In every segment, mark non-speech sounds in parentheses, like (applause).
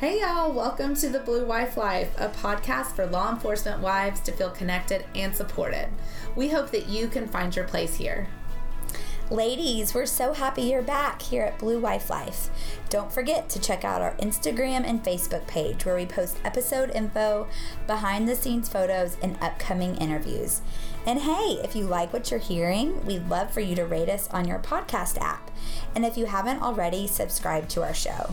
Hey y'all, welcome to the Blue Wife Life, a podcast for law enforcement wives to feel connected and supported. We hope that you can find your place here. Ladies, we're so happy you're back here at Blue Wife Life. Don't forget to check out our Instagram and Facebook page where we post episode info, behind the scenes photos, and upcoming interviews. And hey, if you like what you're hearing, we'd love for you to rate us on your podcast app. And if you haven't already, subscribe to our show.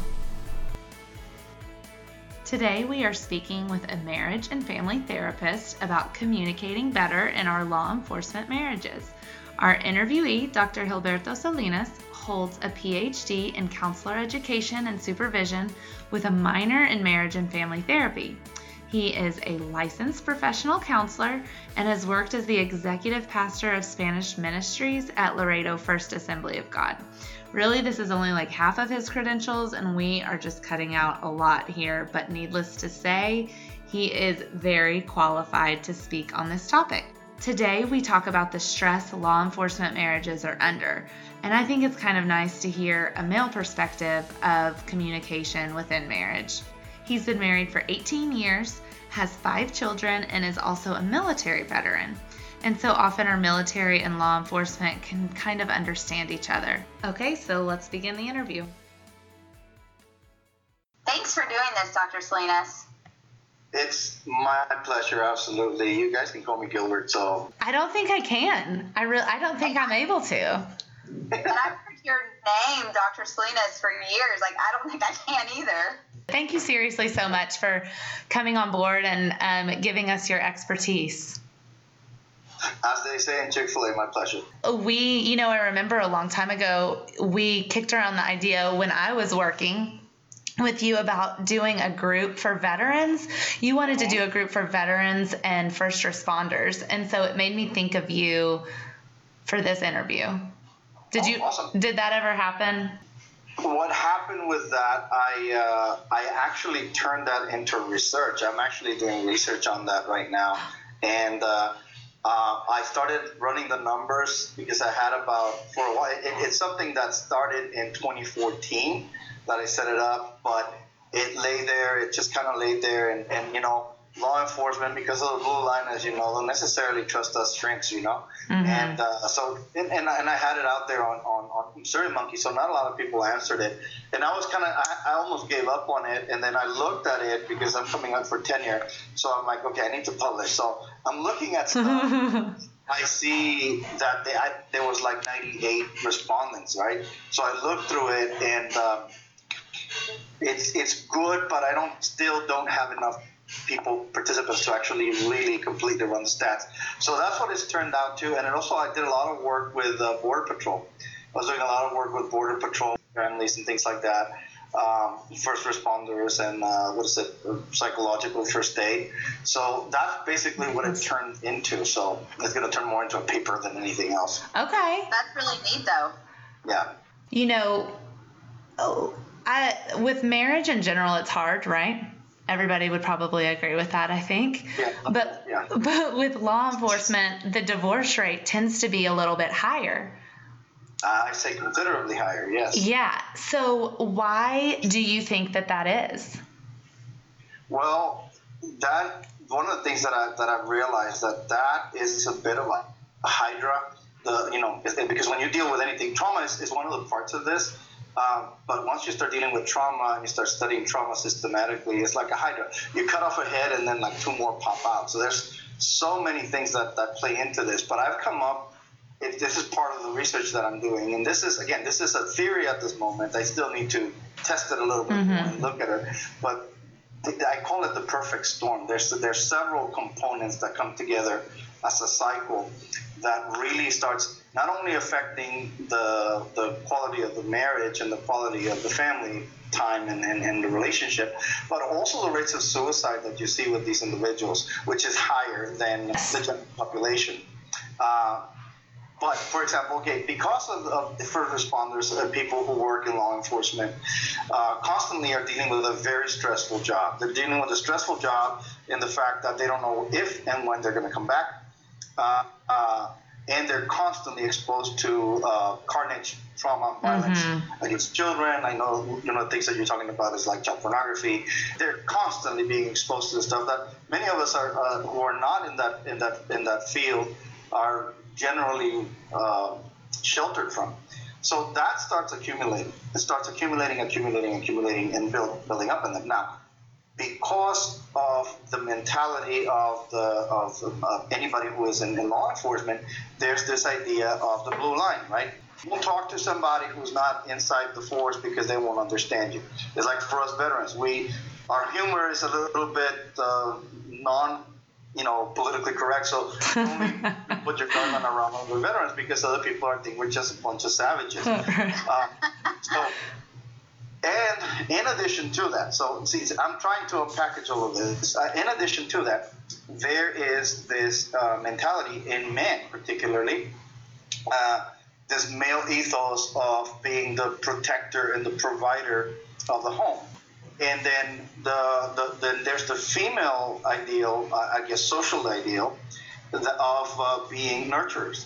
Today, we are speaking with a marriage and family therapist about communicating better in our law enforcement marriages. Our interviewee, Dr. Gilberto Salinas, holds a PhD in counselor education and supervision with a minor in marriage and family therapy. He is a licensed professional counselor and has worked as the executive pastor of Spanish ministries at Laredo First Assembly of God. Really, this is only like half of his credentials, and we are just cutting out a lot here, but needless to say, he is very qualified to speak on this topic. Today, we talk about the stress law enforcement marriages are under, and I think it's kind of nice to hear a male perspective of communication within marriage. He's been married for 18 years, has five children, and is also a military veteran. And so often our military and law enforcement can kind of understand each other. Okay, so let's begin the interview. Thanks for doing this, Dr. Salinas. It's my pleasure, absolutely. You guys can call me Gilbert. So I don't think I can. I really, I don't think I'm able to. but I've heard your name, Dr. Salinas, for years. Like I don't think I can either. Thank you seriously so much for coming on board and um, giving us your expertise. As they say in Chick fil A, my pleasure. We, you know, I remember a long time ago, we kicked around the idea when I was working with you about doing a group for veterans. You wanted to do a group for veterans and first responders. And so it made me think of you for this interview. Did oh, you awesome. did that ever happen? What happened with that? I uh, I actually turned that into research. I'm actually doing research on that right now, and uh, uh, I started running the numbers because I had about for a while. It, it's something that started in 2014 that I set it up, but it lay there. It just kind of laid there, and, and you know, law enforcement because of the blue line, as you know, don't necessarily trust us shrinks, you know. Mm-hmm. And uh, so, and, and, and, I had it out there on on, on SurveyMonkey, so not a lot of people answered it, and I was kind of, I, I almost gave up on it, and then I looked at it because I'm coming up for tenure, so I'm like, okay, I need to publish. So I'm looking at stuff. (laughs) I see that they, I, there was like 98 respondents, right? So I looked through it, and um, it's it's good, but I don't still don't have enough people participants to actually really completely run the stats. So that's what it's turned out to. And also I did a lot of work with uh, Border Patrol. I was doing a lot of work with Border Patrol families and things like that. Um, first responders and uh, what is it, psychological first aid. So that's basically what it turned into. So it's going to turn more into a paper than anything else. Okay. That's really neat, though. Yeah. You know, oh, I, with marriage in general, it's hard, right? Everybody would probably agree with that, I think. Yeah. But yeah. but with law enforcement, the divorce rate tends to be a little bit higher. Uh, I say considerably higher, yes. Yeah. So why do you think that that is? Well, that one of the things that I that I've realized that that is a bit of a, a hydra. The you know because when you deal with anything, trauma is, is one of the parts of this um, but once you start dealing with trauma and you start studying trauma systematically, it's like a hydra. You cut off a head and then like two more pop out. So there's so many things that, that play into this. But I've come up, this is part of the research that I'm doing, and this is, again, this is a theory at this moment. I still need to test it a little bit mm-hmm. more and look at it. But I call it the perfect storm. There's, there's several components that come together as a cycle that really starts not only affecting the, the quality of the marriage and the quality of the family time and, and, and the relationship, but also the rates of suicide that you see with these individuals, which is higher than the general population. Uh, but for example, okay, because of, of first responders and people who work in law enforcement, uh, constantly are dealing with a very stressful job. They're dealing with a stressful job in the fact that they don't know if and when they're going to come back. Uh, uh, and they're constantly exposed to uh, carnage, trauma, violence Mm-hmm. against children. I know, you know, things that you're talking about is like child pornography. They're constantly being exposed to the stuff that many of us are uh, who are not in that in that in that field are generally uh, sheltered from. So that starts accumulating. It starts accumulating, accumulating, accumulating, and build, building up in them. Now, because of the mentality of the of, of anybody who is in, in law enforcement, there's this idea of the blue line, right? Don't talk to somebody who's not inside the force because they won't understand you. It's like for us veterans, we our humor is a little bit uh, non, you know, politically correct. So (laughs) put your gun around other veterans because other people are think we're just a bunch of savages. (laughs) Uh, so and in addition to that, so see, I'm trying to package all of this. Uh, in addition to that, there is this uh, mentality in men, particularly, uh, this male ethos of being the protector and the provider of the home. And then the, the then there's the female ideal, I guess, social ideal, the, of uh, being nurturers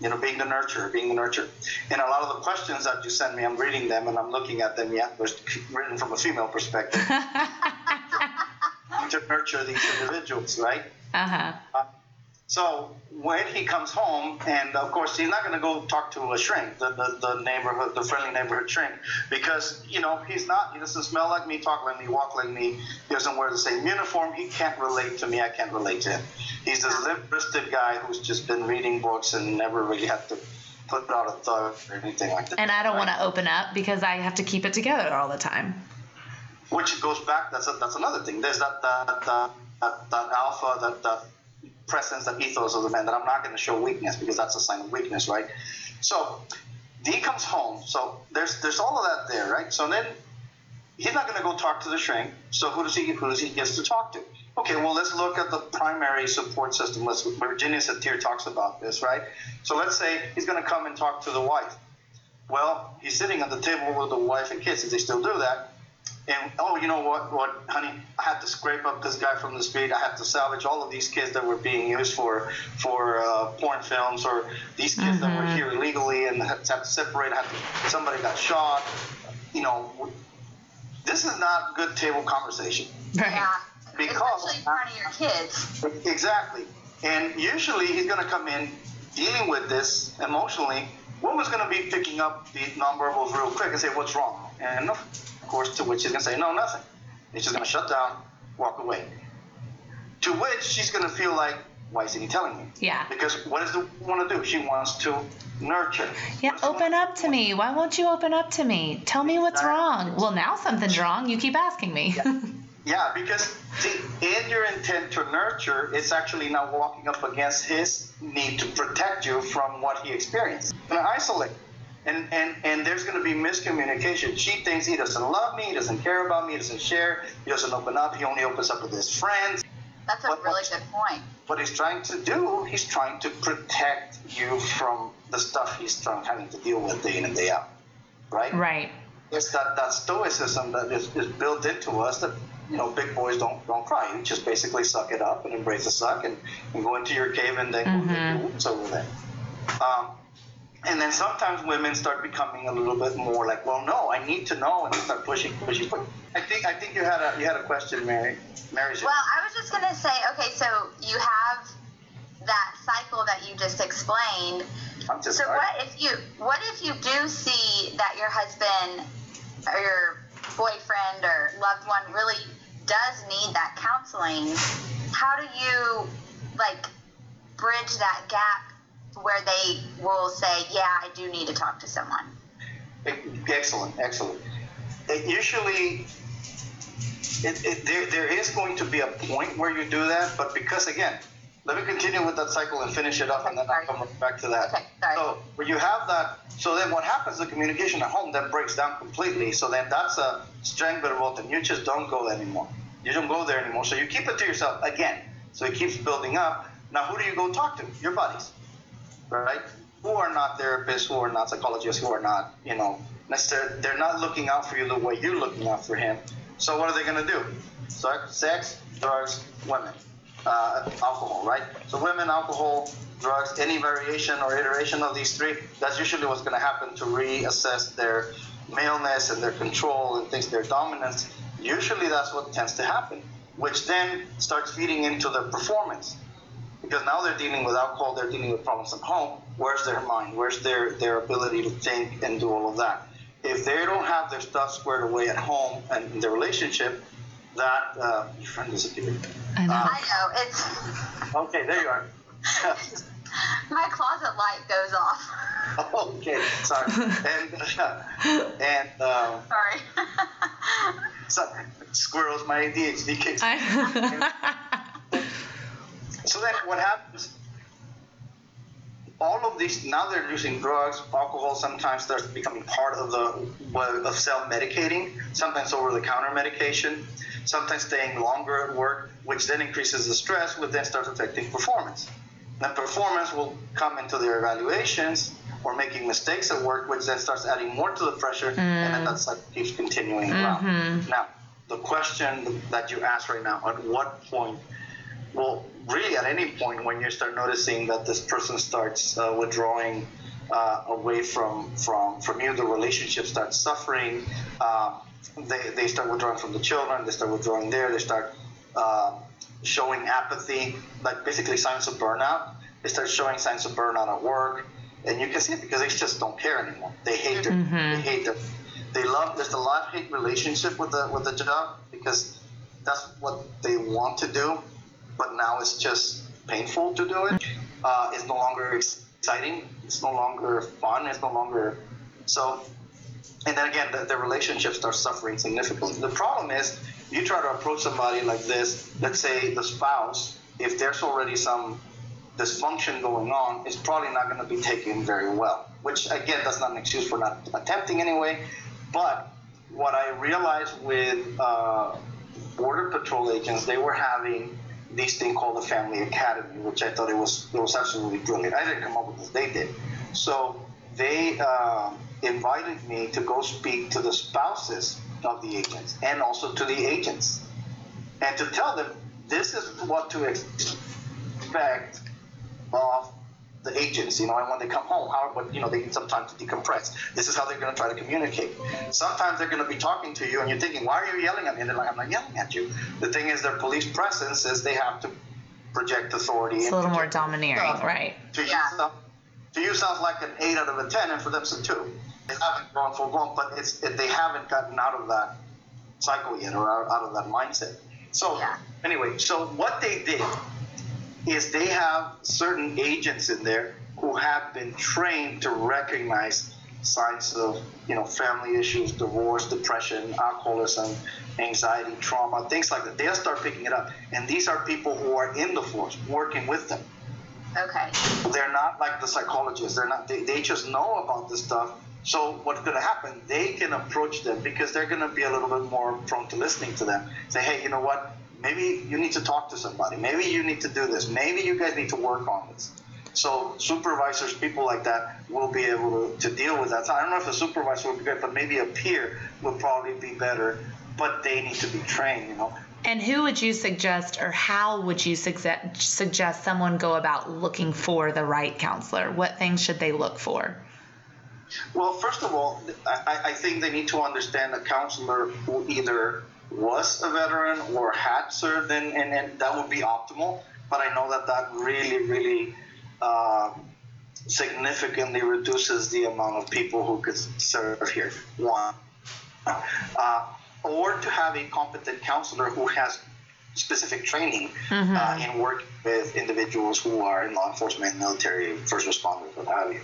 you know, being the nurturer, being the nurturer. And a lot of the questions that you send me, I'm reading them and I'm looking at them. Yeah, they're written from a female perspective. (laughs) to nurture these individuals, right? Uh-huh. Uh, so when he comes home, and of course he's not going to go talk to a shrink, the, the, the neighborhood, the friendly neighborhood shrink, because you know he's not. He doesn't smell like me, talk like me, walk like me. He doesn't wear the same uniform. He can't relate to me. I can't relate to him. He's this limp-wristed guy who's just been reading books and never really had to put out a thought or anything like that. And I don't right? want to open up because I have to keep it together all the time. which goes back. That's a, that's another thing. There's that that that, that, that alpha, that that presence, that ethos of the man that I'm not going to show weakness because that's a sign of weakness, right? So D comes home. So there's there's all of that there, right? So then he's not going to go talk to the shrink. So who does he who does he gets to talk to? Okay, well let's look at the primary support system. Let's Virginia Satir talks about this, right? So let's say he's going to come and talk to the wife. Well, he's sitting at the table with the wife and kids. If they still do that, and oh, you know what, what, honey? I had to scrape up this guy from the street. I had to salvage all of these kids that were being used for for uh, porn films, or these kids that were here illegally and had to, have to separate. Had to, somebody got shot. You know, this is not good table conversation. Right. Yeah. Because- Especially in front of your kids. Exactly. And usually he's going to come in dealing with this emotionally. Woman's going to be picking up the nonverbals real quick and say, What's wrong? And of course, to which he's going to say, No, nothing. And she's going to shut down, walk away. To which she's going to feel like, Why isn't he telling me? Yeah. Because what does the want to do? She wants to nurture. Yeah, What does the open up to me. Why won't you open up to me? Tell me what's wrong. Well, now something's wrong. You keep asking me. Yeah, because see, in your intent to nurture, it's actually now walking up against his need to protect you from what he experienced. To isolate, and and and there's going to be miscommunication. She thinks he doesn't love me, he doesn't care about me, he doesn't share, he doesn't open up. He only opens up with his friends. That's a What- really good point. What he's trying to do, he's trying to protect you from the stuff he's trying having to deal with day in and day out, right? right. it's that, that stoicism that is, is built into us that you know big boys don't don't cry you just basically suck it up and embrace the suck and, and go into your cave and then go lick your wounds over there um, and then sometimes women start becoming a little bit more like well no I need to know and they start pushing pushing pushing I think I think you had a you had a question Mary Mary Well, I was just gonna say, okay, so you have that cycle that you just explained. I'm just So I- what if you what if you do see that your husband or your boyfriend or loved one really does need that counseling? How do you like bridge that gap where they will say, "Yeah, I do need to talk to someone." Excellent, excellent. It usually, it, it, there, there is going to be a point where you do that, but because again, let me continue with that cycle and finish it up, and then I'll come back to that. Okay, sorry. So when you have that, so then what happens? The communication at home then breaks down completely. So then that's a strength revolt, and you just don't go anymore. You don't go there anymore. So you keep it to yourself again. So it keeps building up. Now who do you go talk to? Your buddies right? Who are not therapists, who are not psychologists, who are not, you know, necessarily, they're not looking out for you the way you're looking out for him. So what are they going to do? So sex, drugs, women. uh, alcohol, right? So women, alcohol, drugs, any variation or iteration of these three, that's usually what's going to happen to reassess their maleness and their control and things, their dominance. Usually that's what tends to happen, which then starts feeding into their performance. Because now they're dealing with alcohol, they're dealing with problems at home. Where's their mind? Where's their, their ability to think and do all of that? If they don't have their stuff squared away at home and in their relationship, that uh, your friend disappeared. I know. I know. It's (laughs) Okay, there you are. (laughs) my closet light goes off. (laughs) okay, sorry. And and uh, Sorry. so, squirrels, my ADHD kicks. I- So then what happens? All of these now they're using drugs, alcohol. Sometimes starts becoming part of the of self-medicating. Sometimes over-the-counter medication. Sometimes staying longer at work, which then increases the stress, which then starts affecting performance. Then performance will come into their evaluations or making mistakes at work, which then starts adding more to the pressure, and then mm. that cycle keeps continuing around. Mm-hmm. Now, the question that you asked right now: At what point well, really, at any point when you start noticing that this person starts uh, withdrawing uh, away from, from from you, the relationship starts suffering. Uh, they, they start withdrawing from the children. They start withdrawing there. They start uh, showing apathy, like basically signs of burnout. They start showing signs of burnout at work, and you can see it because they just don't care anymore. They hate their, they hate their, they love. There's a love hate relationship with the with the job because that's what they want to do but now it's just painful to do it. Uh, it's no longer exciting. It's no longer fun. It's no longer so. And then again, the, the relationship starts suffering significantly. The problem is, you try to approach somebody like this. Let's say the spouse, if there's already some dysfunction going on, it's probably not going to be taken very well. Which again, that's not an excuse for not attempting anyway. But what I realized with uh, border patrol agents, they were having this thing called the Family Academy, which I thought it was it was absolutely brilliant. I didn't come up with this; they did. So they uh, invited me to go speak to the spouses of the agents and also to the agents, and to tell them this is what to expect of the agents, you know, and when they come home, how, but you know, they need some time to decompress. This is how they're going to try to communicate. Sometimes they're going to be talking to you, and you're thinking, "Why are you yelling at me?" And they're like, "I'm not yelling at you." The thing is, their police presence is they have to project authority. it's a little more domineering, stuff. right? To you, Yeah. sound- to you sounds like an eight out of a ten, and for them it's a two. They haven't gone full blown, but it's it, they haven't gotten out of that cycle yet, or out, out of that mindset. So Yeah. anyway, so what they did is they have certain agents in there who have been trained to recognize signs of you know family issues, divorce, depression, alcoholism, anxiety, trauma, things like that. They'll start picking it up, and these are people who are in the force working with them. Okay. They're not like the psychologists. They're not. They, they just know about this stuff. So what's going to happen? They can approach them because they're going to be a little bit more prone to listening to them. Say, hey, you know what? Maybe you need to talk to somebody. Maybe you need to do this. Maybe you guys need to work on this. So supervisors, people like that, will be able to, to deal with that. So I don't know if a supervisor would be good, but maybe a peer would probably be better. But they need to be trained, you know. And who would you suggest, or how would you suggest suggest someone go about looking for the right counselor? What things should they look for? Well, first of all, I, I think they need to understand a counselor who either was a veteran or had served, and, and, and that would be optimal. But I know that that really, really um, significantly reduces the amount of people who could serve here. One. Uh, or to have a competent counselor who has specific training uh, in working with individuals who are in law enforcement, military, first responders, what have you.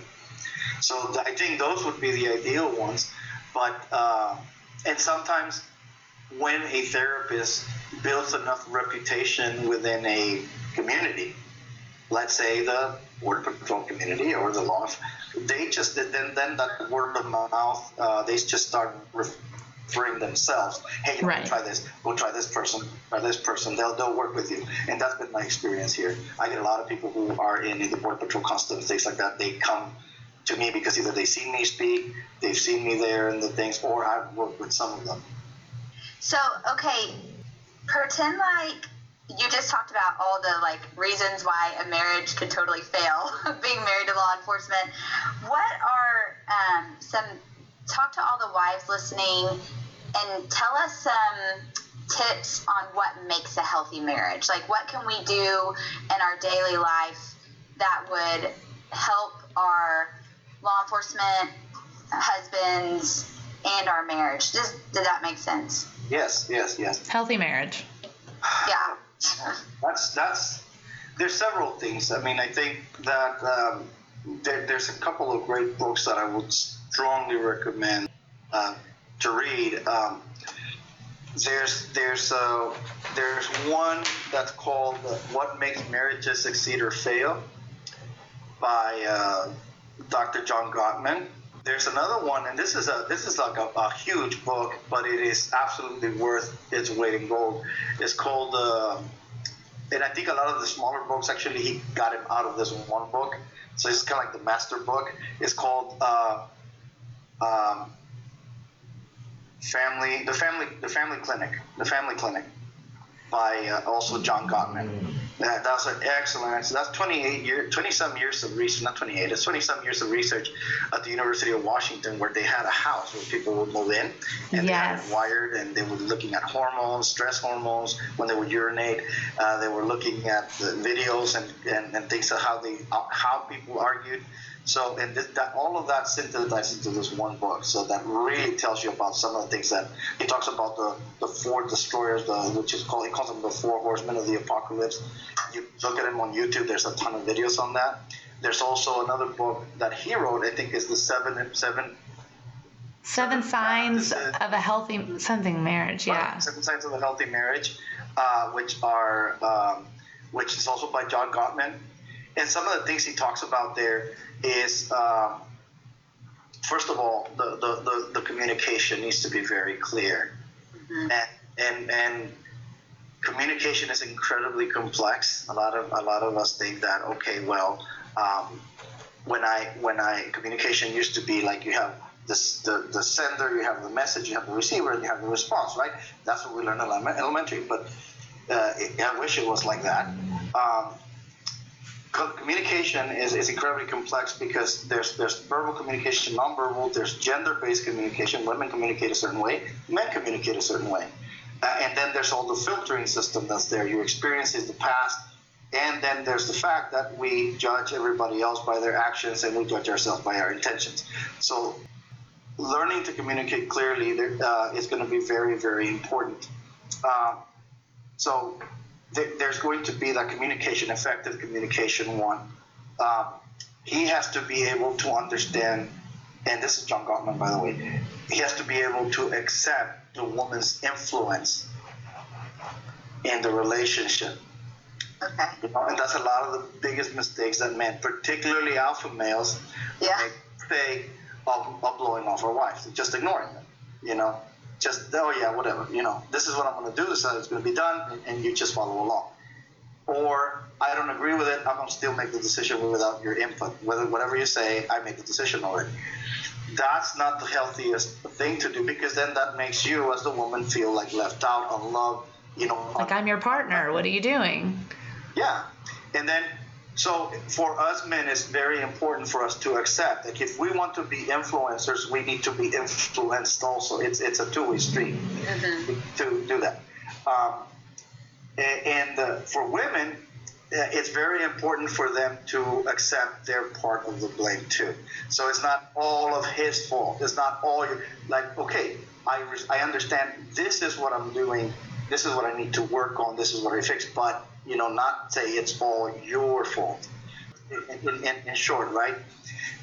So th- I think those would be the ideal ones. But uh, and sometimes when a therapist builds enough reputation within a community, let's say the border patrol community or the law, they just then then that word of mouth uh, they just start referring themselves. Hey, you know, Right. try this. Go try this person. Try this person. They'll they'll work with you. And that's been my experience here. I get a lot of people who are in the border patrol customs things like that. They come to me because either they've seen me speak, they've seen me there and the things, or I've worked with some of them. So, okay, pretend like you just talked about all the like reasons why a marriage could totally fail (laughs) being married to law enforcement. What are um, some talk to all the wives listening and tell us some tips on what makes a healthy marriage. Like what can we do in our daily life that would help our law enforcement husbands and our marriage? Does, did that make sense yes yes yes Healthy marriage. yeah that's that's there's several things. I mean, I think that um, there, there's a couple of great books that I would strongly recommend uh, to read. Um, there's there's uh, there's one that's called uh, "What Makes Marriages Succeed or Fail" by uh, Dr. John Gottman. There's another one, and this is a this is like a, a huge book, but it is absolutely worth its weight in gold. It's called, uh, and I think a lot of the smaller books actually he got him out of this one book. So it's kind of like the master book. It's called uh, um, Family, the Family, the Family Clinic, the Family Clinic by uh, also John Gottman. That, that's an excellent. So that's 28 years, 20 some years of research, not 28, it's 20 some years of research at the University of Washington where they had a house where people would move in and they had it wired and they were looking at hormones, stress hormones, when they would urinate. Uh, they were looking at the videos and, and, and things of how they how people argued. So, and this, that all of that synthesized into this one book. So that really tells you about some of the things that he talks about the, the four destroyers, the, which is called he calls them the four horsemen of the apocalypse. You look at him on YouTube. There's a ton of videos on that. There's also another book that he wrote. I think is the seven seven Seven signs of a healthy something marriage. Yeah. Seven Signs of a Healthy Marriage, uh, which are um, which is also by John Gottman. And some of the things he talks about there is, um, first of all, the, the, the, the communication needs to be very clear, and and and communication is incredibly complex. A lot of a lot of us think that okay, well, um, when I when I communication used to be like you have this the, the sender, you have the message, you have the receiver, and you have the response, right? That's what we learned in elementary. But uh, I wish it was like that. Um, communication is, is incredibly complex because there's there's verbal communication, nonverbal, there's gender-based communication. Women communicate a certain way, men communicate a certain way, uh, and then there's all the filtering system that's there. Your experiences, the past, and then there's the fact that we judge everybody else by their actions and we judge ourselves by our intentions. So learning to communicate clearly uh, is going to be very, very important. Um, so th- there's going to be that communication, effective communication one. Um, he has to be able to understand, and this is John Gottman, by the way, he has to be able to accept the woman's influence in the relationship. okay You know, and that's a lot of the biggest mistakes that men, particularly alpha males, Yeah. make mistake of, of blowing off our wives, just ignoring them. You know, just oh yeah, whatever. You know, this is what I'm going to do. This is how it's going to be done, and, and you just follow along. Or I don't agree with it. I'm going to still make the decision without your input. Whether whatever you say, I make the decision already. That's not the healthiest thing to do because then that makes you, as the woman, feel like left out, unloved. You know, Like I'm your partner. What are you doing? yeah. And then, so for us men, it's very important for us to accept. Like, if we want to be influencers, we need to be influenced also. It's it's a two way street to do that. Um, and uh, for women, uh, it's very important for them to accept their part of the blame too. So it's not all of his fault. It's not all your, like, okay, I, I understand this is what I'm doing. This is what I need to work on. This is what I fix. But, you know, not say it's all your fault. In, in, in, short, right?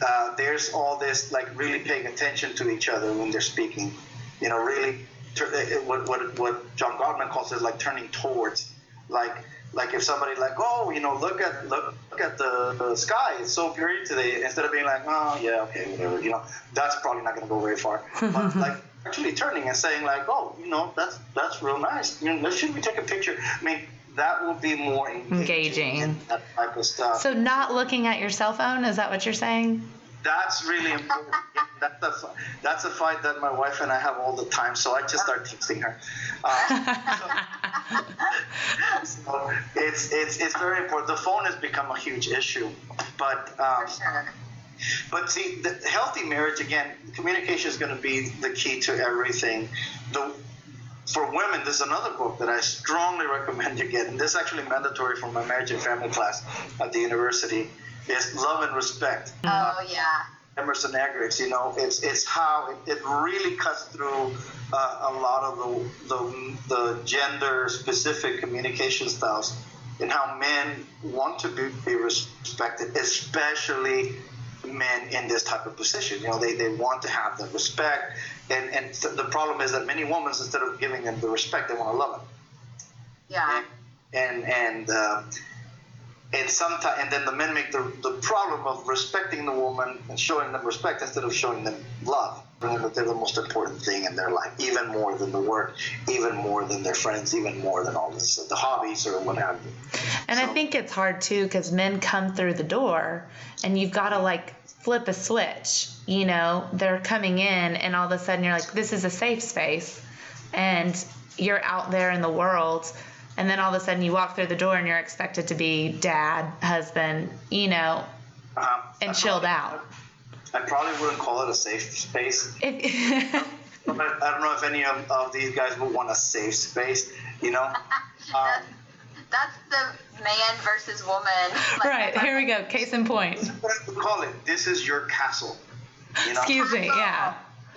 Uh, there's all this, like, really paying attention to each other when they're speaking. You know, really, uh, uh, what, what, what John Gottman calls it, like, turning towards. Like, like if somebody like, oh, you know, look at look, look at the, the sky, it's so pretty today. Instead of being like, oh yeah, okay, whatever, you know, that's probably not going to go very far. (laughs) But like actually turning and saying like, oh, you know, that's that's real nice. You know, should we take a picture? I mean, that will be more engaging. Engaging. That type of stuff. So not looking at your cell phone. Is that what you're saying? That's really important. that's, a, that's a fight that my wife and I have all the time. So I just start texting her. Uh, so, (laughs) so it's it's it's very important. The phone has become a huge issue, but um, sure. but see, the healthy marriage again, communication is going to be the key to everything. The for women, there's another book that I strongly recommend you get, and this is actually mandatory for my marriage and family class at the university. Is Love and Respect. Oh yeah. Emerson Eggerichs, you know, it's it's how it, it really cuts through uh, a lot of the, the the gender specific communication styles and how men want to be, be respected, especially men in this type of position. You know, they, they want to have the respect, and and th- the problem is that many women, instead of giving them the respect, they want to love them. Yeah. And and uh, and sometimes and then the men make the the problem of respecting the woman and showing them respect instead of showing them love. Remember, they're the most important thing in their life, even more than the work, even more than their friends, even more than all this, the hobbies or what have you. And I think it's hard too because men come through the door and you've got to like flip a switch. You know, they're coming in and all of a sudden you're like, this is a safe space. And you're out there in the world. And then all of a sudden you walk through the door and you're expected to be dad, husband, you know, Uh-huh. and I chilled probably- out. I probably wouldn't call it a safe space. (laughs) If, I don't know if any of, of these guys would want a safe space, you know? Um, (laughs) That's the man versus woman. Like, right, here we go. Case in point. what I call it, this is your castle. You know? Excuse me. Yeah.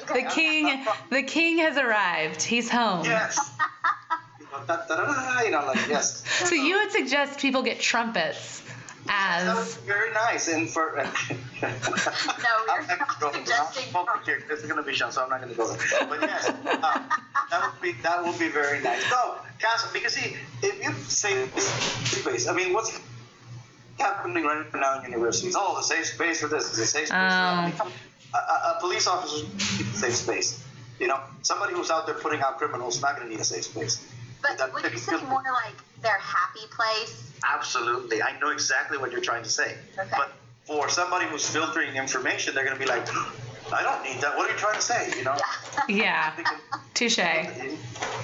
The king, the king has arrived. He's home. Yes. You know, like, yes. So you would suggest people get trumpets That was as very nice. And for. (laughs) No, you're I'm not not suggesting I'm here. This is going to be shown, so I'm not going to go there. But yes, uh, that would be that would be very nice. No, castle, because see, if you say safe space, I mean, what's happening right now in universities? Oh, the safe space for this, the safe space for that. I mean, um. come- a, a, a police officer needs a safe space. You know, somebody who's out there putting out criminals is not going to need a safe space. But That- would you say more like their happy place? Absolutely. I know exactly what you're trying to say. Okay. But for somebody who's filtering information, they're going to be like, I don't need that. What are you trying to say? You know? yeah, (laughs) Because- touche.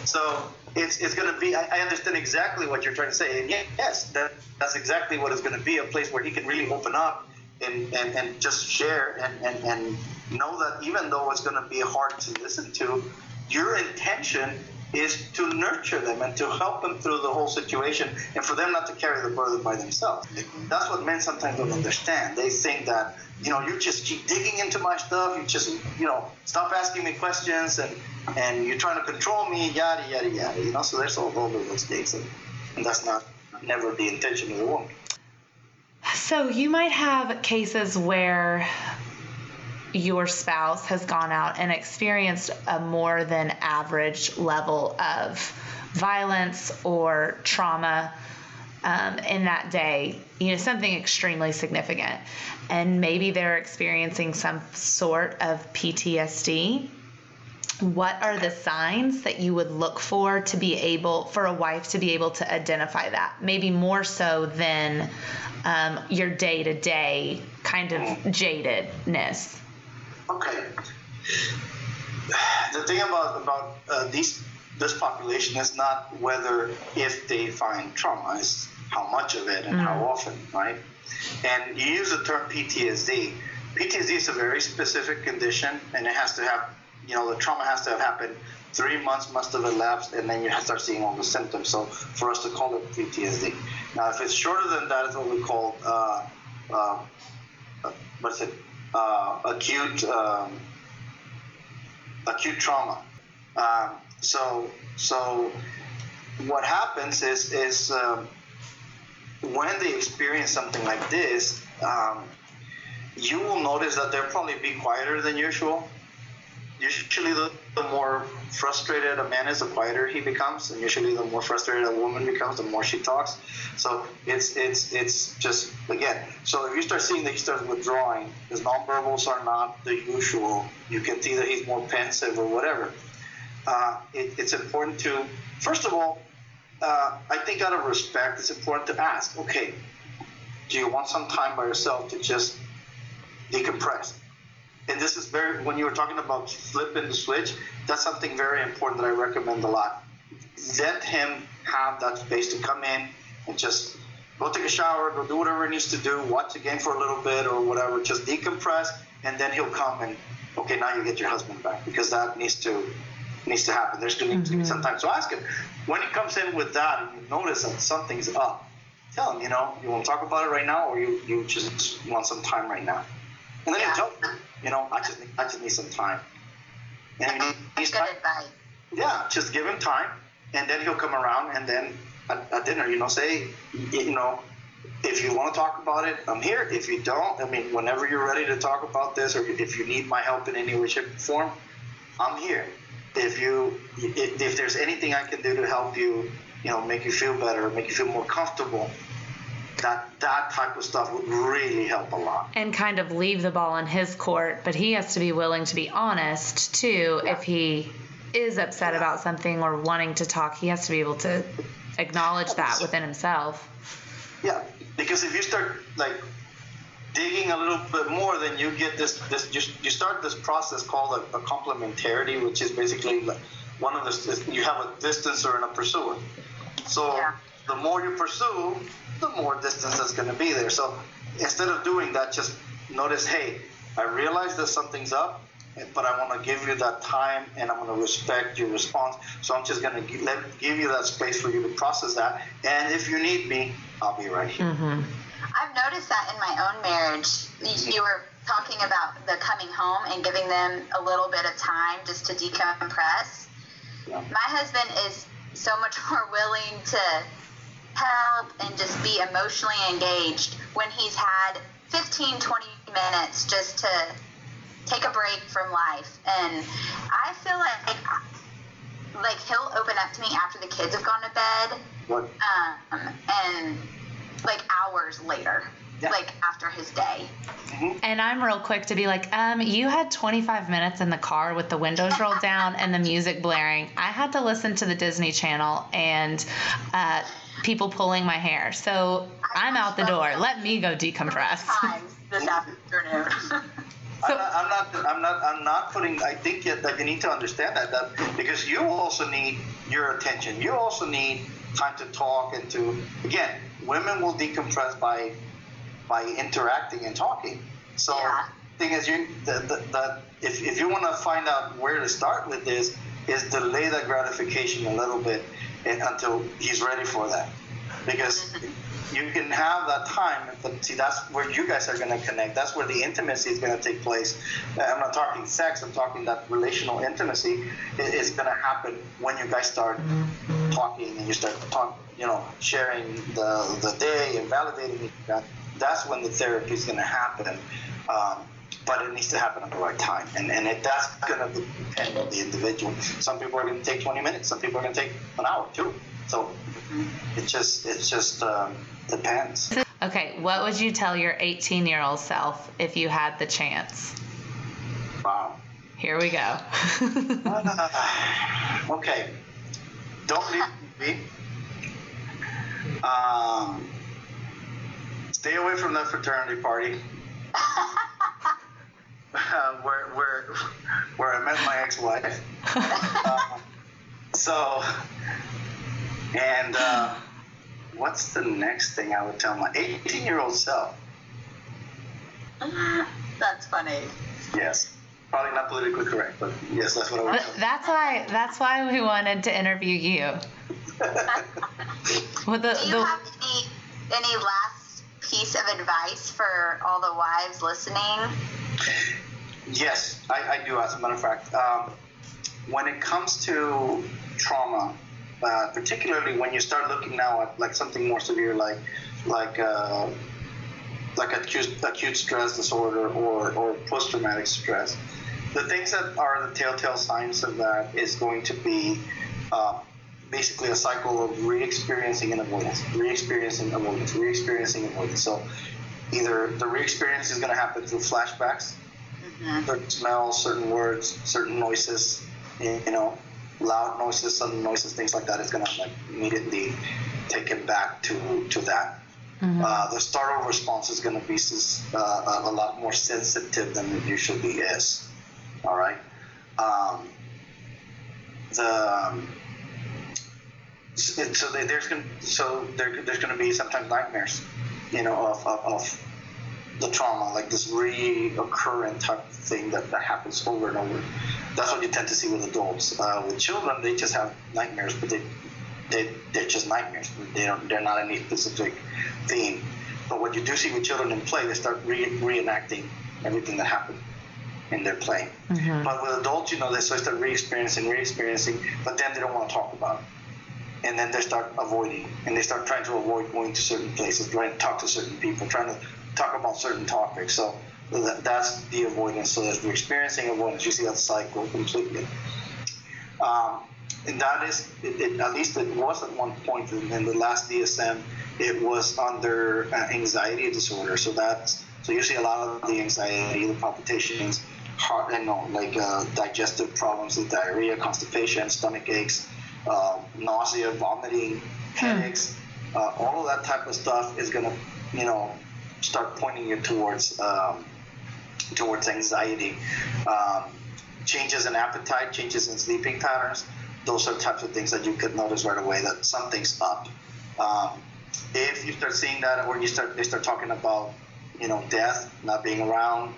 So it's, it's going to be, I, I understand exactly what you're trying to say. And ye- yes, that, that's exactly what it's going to be a place where he can really open up and, and, and just share and, and, and know that even though it's going to be hard to listen to, your intention is to nurture them and to help them through the whole situation and for them not to carry the burden by themselves. That's what men sometimes don't understand. They think that, you know, you just keep digging into my stuff, you just, you know, stop asking me questions and, and you're trying to control me, yada, yada, yada, you know, so there's all, all of those things. And, and that's not never the intention of the woman. So you might have cases where your spouse has gone out and experienced a more than average level of violence or trauma um, in that day, you know, something extremely significant. And maybe they're experiencing some sort of PTSD. What are the signs that you would look for to be able, for a wife to be able to identify that? Maybe more so than um, your day to day kind of jadedness. Okay. The thing about about uh, these this population is not whether if they find trauma, it's how much of it and how often, right? And you use the term PTSD. PTSD is a very specific condition, and it has to have, you know, the trauma has to have happened. Three months must have elapsed, and then you start seeing all the symptoms. So for us to call it PTSD. Now, if it's shorter than that, it's what we call uh, uh, what is it? Uh, acute um, acute trauma. Um, so so what happens is is um, when they experience something like this, um, you will notice that they'll probably be quieter than usual. Usually, the, the more frustrated a man is, the quieter he becomes, and usually, the more frustrated a woman becomes, the more she talks. So it's it's it's just again. So if you start seeing that he starts withdrawing, his nonverbals are not the usual. You can see that he's more pensive or whatever. Uh, it, it's important to first of all, uh, I think out of respect, it's important to ask. Okay, do you want some time by yourself to just decompress? And this is very when you were talking about flipping the switch. That's something very important that I recommend a lot. let him have that space to come in and just go take a shower, go do whatever he needs to do, watch the game for a little bit or whatever, just decompress, and then he'll come and okay, now you get your husband back because that needs to needs to happen. There's going to need to be mm-hmm. some time. So ask him when he comes in with that and you notice that something's up. Tell him, you know, you want to talk about it right now, or you, you just want some time right now. And then Yeah. you tell him, you know, I just need, I just need some time. And he needs Good time. advice. Yeah, just give him time, and then he'll come around, and then at, at dinner, you know, say, you know, if you want to talk about it, I'm here. If you don't, I mean, whenever you're ready to talk about this, or if you need my help in any way, shape, or form, I'm here. If you, if, if there's anything I can do to help you, you know, make you feel better, make you feel more comfortable, that that type of stuff would really help a lot. and kind of leave the ball in his court, but he has to be willing to be honest too. If he is upset about something or wanting to talk, he has to be able to acknowledge that within himself. Yeah, because if you start like digging a little bit more, then you get this this you, you start this process called a, a complementarity, which is basically like one of the you have a distancer and a pursuer. So Yeah. The more you pursue, the more distance that's going to be there. So instead of doing that, just notice, hey, I realize that something's up. But I want to give you that time, and I'm going to respect your response. So I'm just going to give, give you that space for you to process that. And if you need me, I'll be right here. Mm-hmm. I've noticed that in my own marriage. You- mm-hmm. You were talking about the coming home and giving them a little bit of time just to decompress. Yeah. My husband is so much (laughs) more willing to help and just be emotionally engaged when he's had 15, 20 minutes just to take a break from life. And I feel like like he'll open up to me after the kids have gone to bed What? um, and like hours later, Yeah. like after his day. And I'm real quick to be like, um, you had 25 minutes in the car with the windows rolled down and the music blaring. I had to listen to the Disney Channel and uh, people pulling my hair. So I'm out the door. Let me go decompress. (laughs) Times this afternoon. (laughs) So- I'm, not, I'm not. I'm not. I'm not putting. I think yet that you need to understand that that because you also need your attention. You also need time to talk and to again. Women will decompress by by interacting and talking. So Yeah. thing is, you the, the, the if if you want to find out where to start with this, is delay that gratification a little bit and, until he's ready for that, because you can have that time, but see, that's where you guys are going to connect. That's where the intimacy is going to take place. Uh, I'm not talking sex. I'm talking that relational intimacy is going to happen when you guys start talking and you start talk, you know, sharing the the day and validating that. That's when the therapy is going to happen. Um, but it needs to happen at the right time, and and it, that's going to depend on the individual. Some people are going to take 20 minutes. Some people are going to take an hour too. So it just it just um, depends. Okay, what would you tell your 18 year old self if you had the chance? Wow. Here we go. okay. Don't leave me. Um, stay away from that fraternity party. (laughs) Uh, (laughs) where where where I met my ex-wife. (laughs) Um, so, and uh, what's the next thing I would tell my 18-year-old self? That's funny. Yes, probably not politically correct, but yes, that's what I would Th- tell. that's why. That's why we wanted to interview you. (laughs) With the, Do you the have any any last piece of advice for all the wives listening? Yes, I, I do. As a matter of fact, um, when it comes to trauma, uh, particularly when you start looking now at like something more severe, like like uh, like acute acute stress disorder or or post traumatic stress, the things that are the telltale signs of that is going to be. Uh, basically a cycle of re-experiencing and avoidance, re-experiencing avoidance, re-experiencing avoidance. So either the re-experience is going to happen through flashbacks, certain smells, certain words, certain noises, you know, loud noises, sudden noises, things like that is going to like immediately take him back to to that. Uh, the startle response is going to be uh, a, a lot more sensitive than it usually is. All right. Um, the um, so there's going so there, there's going to be sometimes nightmares, you know, of, of, of the trauma, like this reoccurring type of thing that, that happens over and over. That's what you tend to see with adults. Uh, with children, they just have nightmares, but they, they they're just nightmares. They don't they're not any specific theme. But what you do see with children in play, they start re- reenacting everything that happened in their play. Mm-hmm. But with adults, you know, they start re-experiencing, re-experiencing, but then they don't want to talk about it and then they start avoiding and they start trying to avoid going to certain places trying to talk to certain people trying to talk about certain topics. So that, that's the avoidance. So as we're experiencing avoidance. You see that cycle completely. Um, and that is it, it, at least it was at one point in, in the last dsm it was under uh, anxiety disorder. So that's so you see a lot of the anxiety the palpitations heart and you know, like uh, digestive problems the diarrhea constipation stomach aches uh, nausea, vomiting, hmm. headaches, uh, all of that type of stuff is going to, you know, start pointing you towards um, towards anxiety. Um, changes in appetite, changes in sleeping patterns. Those are types of things that you could notice right away that something's up. Um, if you start seeing that, or you start they start talking about, you know, death, not being around,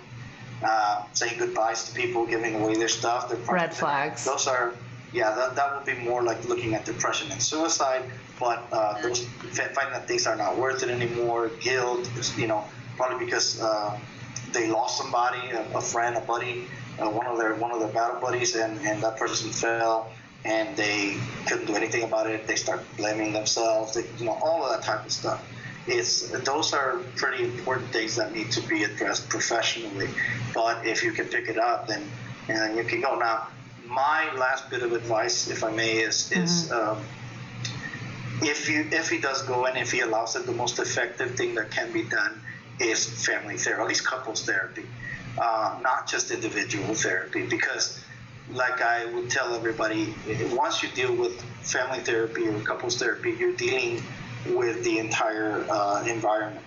uh, saying goodbyes to people, giving away their stuff. Red flags. Those are yeah, that, that would be more like looking at depression and suicide. But uh, those finding that things are not worth it anymore, guilt, you know, probably because uh, they lost somebody, a, a friend, a buddy, uh, one of their one of their battle buddies, and, and that person fell, and they couldn't do anything about it. They start blaming themselves, they, you know, all of that type of stuff. It's those are pretty important things that need to be addressed professionally. But if you can pick it up, then and you can go now my last bit of advice, if I may, is is mm-hmm. um, if you if he does go and if he allows it, the most effective thing that can be done is family therapy, at least couples therapy, uh, not just individual therapy. Because, like I would tell everybody, once you deal with family therapy or couples therapy, you're dealing with the entire uh, environment.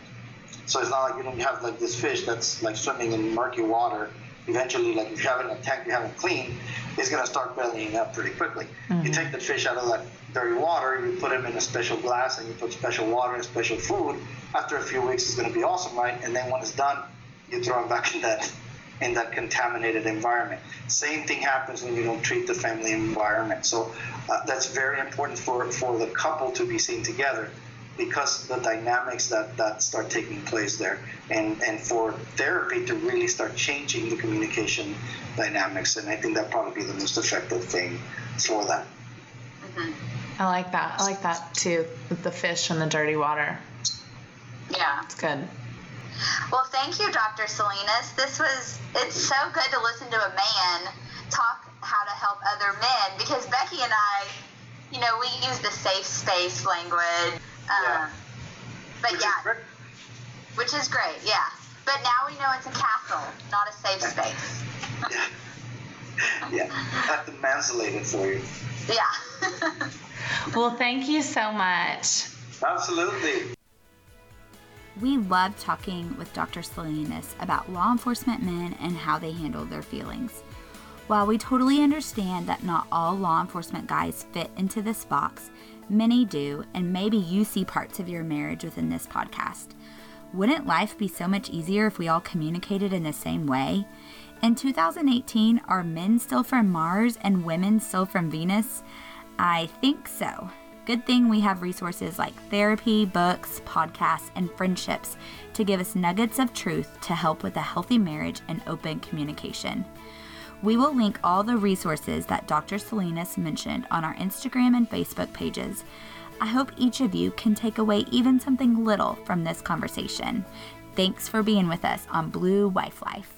So it's not like you don't have like this fish that's like swimming in murky water eventually, like if you have it in a tank you haven't cleaned, it's going to start bellying up pretty quickly. Mm-hmm. You take the fish out of that dirty water, you put him in a special glass, and you put special water and special food. After a few weeks, it's going to be awesome, right? And then when it's done, you throw him (laughs) back in that in that contaminated environment. Same thing happens when you don't treat the family environment. So uh, that's very important for for the couple to be seen together because the dynamics that, that start taking place there. And, and for therapy to really start changing the communication dynamics and i think that probably be the most effective thing for that. Mm-hmm. i like that. I like that too with the fish and the dirty water. Yeah. It's good. Well thank you dr salinas. This was it's so good to listen to a man talk how to help other men because becky and i you know we use the safe space language yeah. Um, but which yeah, is which is great. Yeah, but now we know it's a castle, not a safe space. (laughs) yeah, yeah, have to mansulate it for you. Yeah. (laughs) well, thank you so much. Absolutely. We love talking with Dr. Salinas about law enforcement men and how they handle their feelings. While we totally understand that not all law enforcement guys fit into this box, Many do, and maybe you see parts of your marriage within this podcast. Wouldn't life be so much easier if we all communicated in the same way? In 2018, are men still from Mars and women still from Venus? I think so. Good thing we have resources like therapy, books, podcasts, and friendships to give us nuggets of truth to help with a healthy marriage and open communication. We will link all the resources that Dr. Salinas mentioned on our Instagram and Facebook pages. I hope each of you can take away even something little from this conversation. Thanks for being with us on Blue Wife Life.